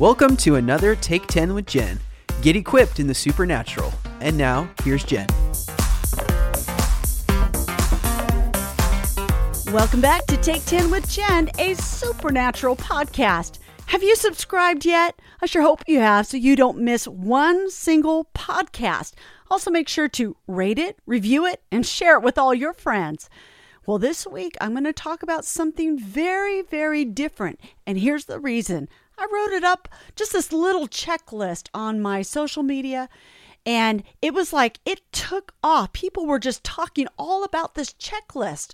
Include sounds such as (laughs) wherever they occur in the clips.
Welcome to another Take 10 with Jen. Get equipped in the supernatural. And now, here's Jen. Welcome back to Take 10 with Jen, a supernatural podcast. Have you subscribed yet? I sure hope you have so you don't miss one single podcast. Also, make sure to rate it, review it, and share it with all your friends. Well, this week I'm going to talk about something very, very different. And here's the reason I wrote it up, just this little checklist on my social media. And it was like it took off. People were just talking all about this checklist.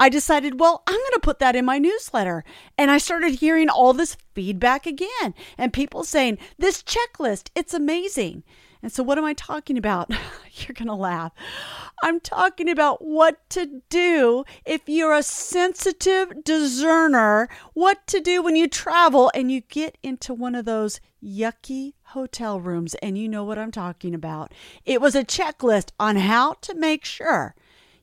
I decided, well, I'm going to put that in my newsletter. And I started hearing all this feedback again and people saying, this checklist, it's amazing. And so, what am I talking about? (laughs) You're going to laugh. I'm talking about what to do if you're a sensitive discerner, what to do when you travel and you get into one of those yucky hotel rooms. And you know what I'm talking about. It was a checklist on how to make sure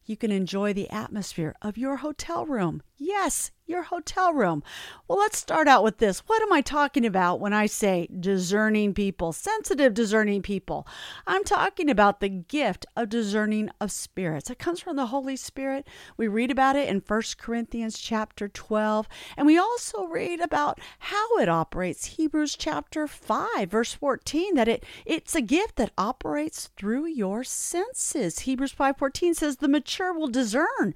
you can enjoy the atmosphere of your hotel room. Yes, your hotel room. Well, let's start out with this. What am I talking about when I say discerning people, sensitive discerning people? I'm talking about the gift of discerning of spirits. It comes from the Holy Spirit. We read about it in 1 Corinthians chapter 12, and we also read about how it operates. Hebrews chapter 5, verse 14, that it it's a gift that operates through your senses. Hebrews 5:14 says the mature will discern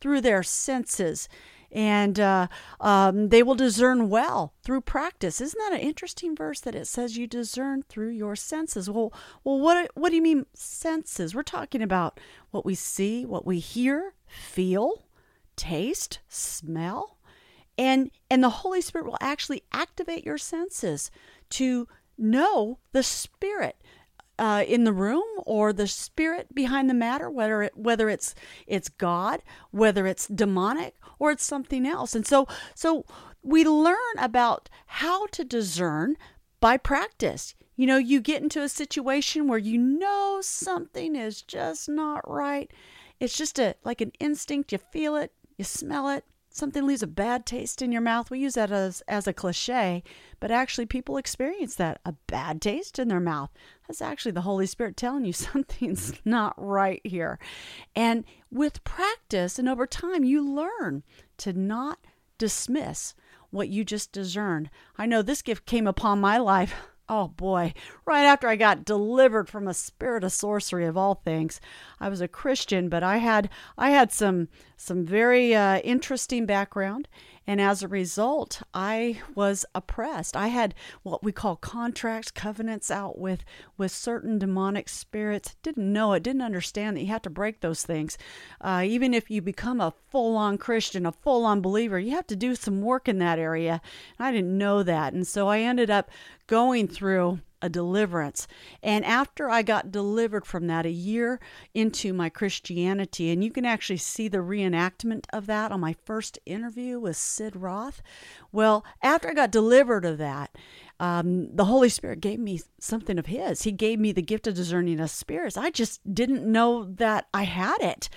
through their senses and uh, um, they will discern well through practice. Isn't that an interesting verse that it says you discern through your senses? Well, well, what what do you mean senses? We're talking about what we see, what we hear, feel, taste, smell, and and the Holy Spirit will actually activate your senses to know the Spirit uh, in the room or the spirit behind the matter, whether it, whether it's it's God, whether it's demonic or it's something else. And so so we learn about how to discern by practice. You know, you get into a situation where you know something is just not right. It's just a like an instinct. You feel it, you smell it, something leaves a bad taste in your mouth. We use that as, as a cliche, but actually, people experience that a bad taste in their mouth. That's actually the Holy Spirit telling you (laughs) something's not right here. And with practice and over time, you learn to not dismiss what you just discerned. I know this gift came upon my life (laughs) Oh boy, right after I got delivered from a spirit of sorcery of all things. I was a Christian, but I had I had some some very uh, interesting background and as a result, I was oppressed. I had what we call contracts, covenants out with, with certain demonic spirits. Didn't know it, didn't understand that you had to break those things. Uh, even if you become a full on Christian, a full on believer, you have to do some work in that area. I didn't know that. And so I ended up going through a deliverance. And after I got delivered from that, a year into my Christianity, and you can actually see the reenactment of that on my first interview with Sid Roth. Well, after I got delivered of that, um, the Holy Spirit gave me something of His. He gave me the gift of discerning of spirits. I just didn't know that I had it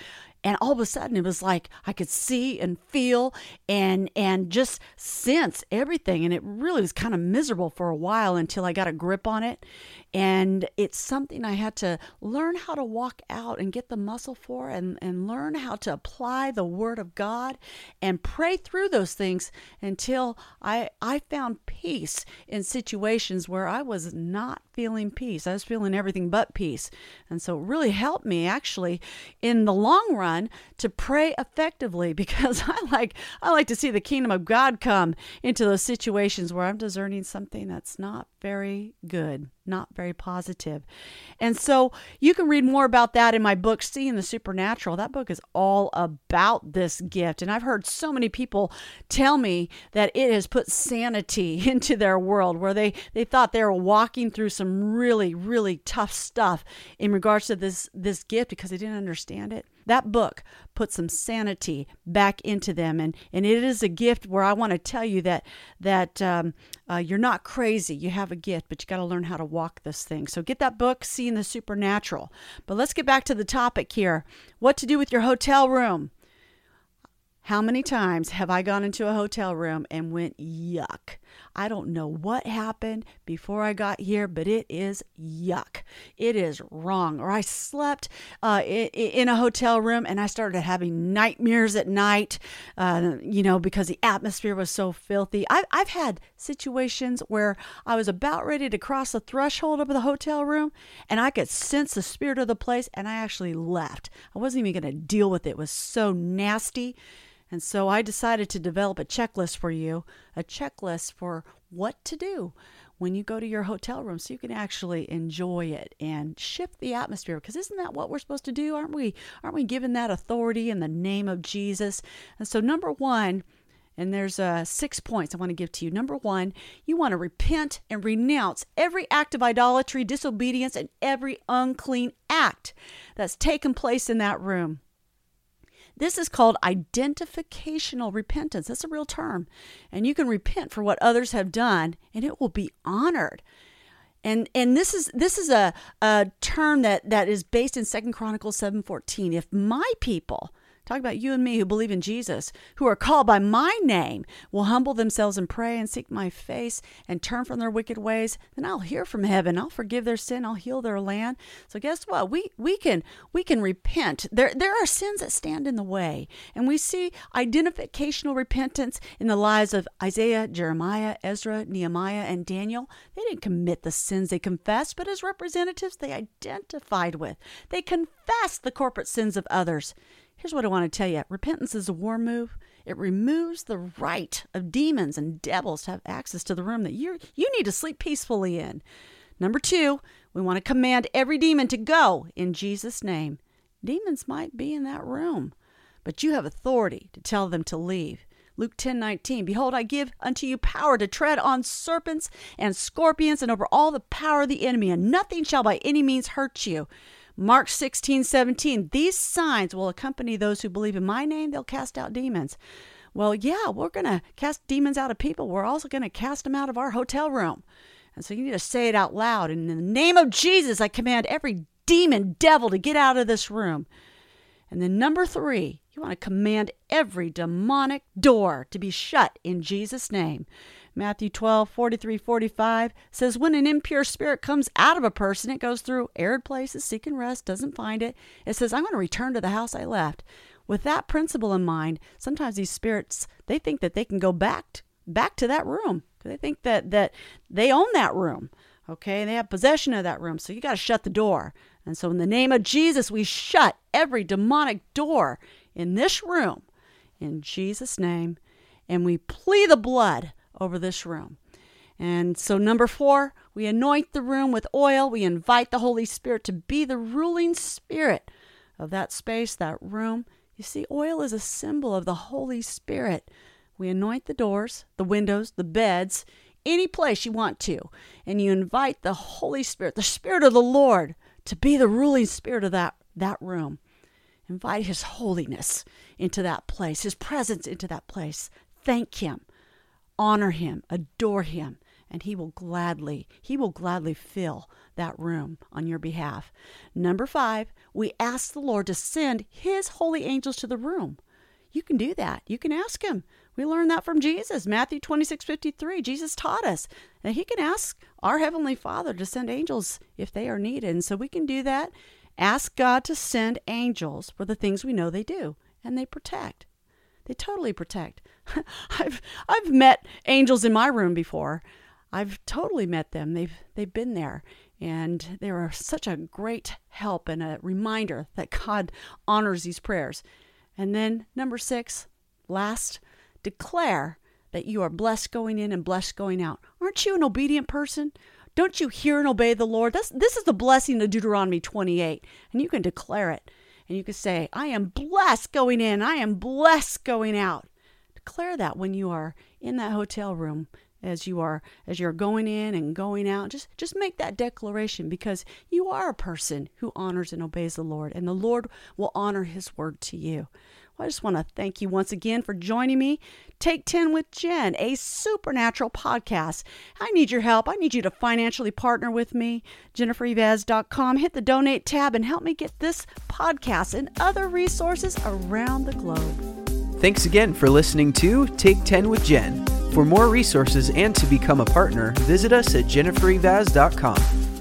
and all of a sudden it was like I could see and feel and and just sense everything. And it really was kind of miserable for a while until I got a grip on it. And it's something I had to learn how to walk out and get the muscle for and and learn how to apply the word of God and pray through those things until I I found peace in situations where I was not feeling peace. I was feeling everything but peace. And so it really helped me actually in the long run to pray effectively (laughs) because I like I like to see the kingdom of God come into those situations where I'm discerning something that's not very good, not very positive. And so you can read more about that in my book Seeing the Supernatural. That book is all about this gift and I've heard so many people tell me that it has put sanity (laughs) into their world where they they thought they were walking through some really really tough stuff in regards to this this gift because they didn't understand it that book put some sanity back into them and and it is a gift where i want to tell you that that um, uh, you're not crazy you have a gift but you got to learn how to walk this thing. So get that book seeing the supernatural. But let's get back to the topic here. What to do with your hotel room. How many times have I gone into a hotel room and went, yuck? I don't know what happened before I got here, but it is yuck. It is wrong. Or I slept uh, in a hotel room and I started having nightmares at night, uh, you know, because the atmosphere was so filthy. I've, I've had situations where I was about ready to cross the threshold of the hotel room and I could sense the spirit of the place and I actually left. I wasn't even going to deal with it. It was so nasty. And so I decided to develop a checklist for you, a checklist for what to do when you go to your hotel room so you can actually enjoy it and shift the atmosphere because isn't that what we're supposed to do aren't we aren't we given that authority in the name of jesus and so number one and there's uh, six points I want to give to you. Number one, you want to repent and renounce every act of idolatry, disobedience, and every unclean act that's taken place in that room. This is called identificational repentance. That's a real term. And you can repent for what others have done and it will be honored. And and this is this is a, a term that, that is based in Second Chronicles 7:14. If my people Talk about you and me who believe in Jesus, who are called by my name, will humble themselves and pray and seek my face and turn from their wicked ways, then I'll hear from heaven. I'll forgive their sin. I'll heal their land. So guess what? We we can we can repent. There there are sins that stand in the way. And we see identificational repentance in the lives of Isaiah, Jeremiah, Ezra, Nehemiah, and Daniel. They didn't commit the sins they confessed, but as representatives they identified with. They confessed the corporate sins of others. Here's what I want to tell you repentance is a war move. It removes the right of demons and devils to have access to the room that you you need to sleep peacefully in. Number two, we want to command every demon to go in Jesus' name. Demons might be in that room, but you have authority to tell them to leave. Luke 10:19 Behold, I give unto you power to tread on serpents and scorpions and over all the power of the enemy, and nothing shall by any means hurt you. Mark 16, 17. These signs will accompany those who believe in my name. They'll cast out demons. Well, yeah, we're going to cast demons out of people. We're also going to cast them out of our hotel room. And so you need to say it out loud. And in the name of Jesus, I command every demon, devil to get out of this room. And then number three, you want to command every demonic door to be shut in Jesus' name. Matthew 12, 43, 45 says, When an impure spirit comes out of a person, it goes through arid places, seeking rest, doesn't find it. It says, I'm going to return to the house I left. With that principle in mind, sometimes these spirits, they think that they can go back, back to that room. They think that, that they own that room. Okay, they have possession of that room. So you got to shut the door. And so, in the name of Jesus, we shut every demonic door in this room in Jesus' name. And we plead the blood over this room. And so, number four, we anoint the room with oil. We invite the Holy Spirit to be the ruling spirit of that space, that room. You see, oil is a symbol of the Holy Spirit. We anoint the doors, the windows, the beds, any place you want to. And you invite the Holy Spirit, the Spirit of the Lord, to be the ruling spirit of that, that room. Invite His holiness into that place, His presence into that place. Thank Him honor him, adore him, and he will gladly, he will gladly fill that room on your behalf. Number 5, we ask the Lord to send his holy angels to the room. You can do that. You can ask him. We learned that from Jesus. Matthew 26, 53. Jesus taught us that he can ask our Heavenly Father to send angels if they are needed. And so we can do that. Ask God to send angels for the things we know they do, and they protect. They totally protect. (laughs) I've I've met angels in my room before. I've totally met them. They've they've been there and they are such a great help and a reminder that God honors these prayers. And then number 6, last, declare that you are blessed going in and blessed going out. Aren't you an obedient person? Don't you hear and obey the Lord? This, this is the blessing of Deuteronomy 28, and you can declare it. And you can say, I am blessed going in, I am blessed going out. Declare that when you are in that hotel room as you are as you're going in and going out just just make that declaration because you are a person who honors and obeys the Lord and the Lord will honor his word to you. Well, I just want to thank you once again for joining me. Take 10 with Jen, a supernatural podcast. I need your help. I need you to financially partner with me. JenniferEivaz.com. Hit the donate tab and help me get this podcast and other resources around the globe. Thanks again for listening to Take 10 with Jen. For more resources and to become a partner, visit us at jennifereivaz.com.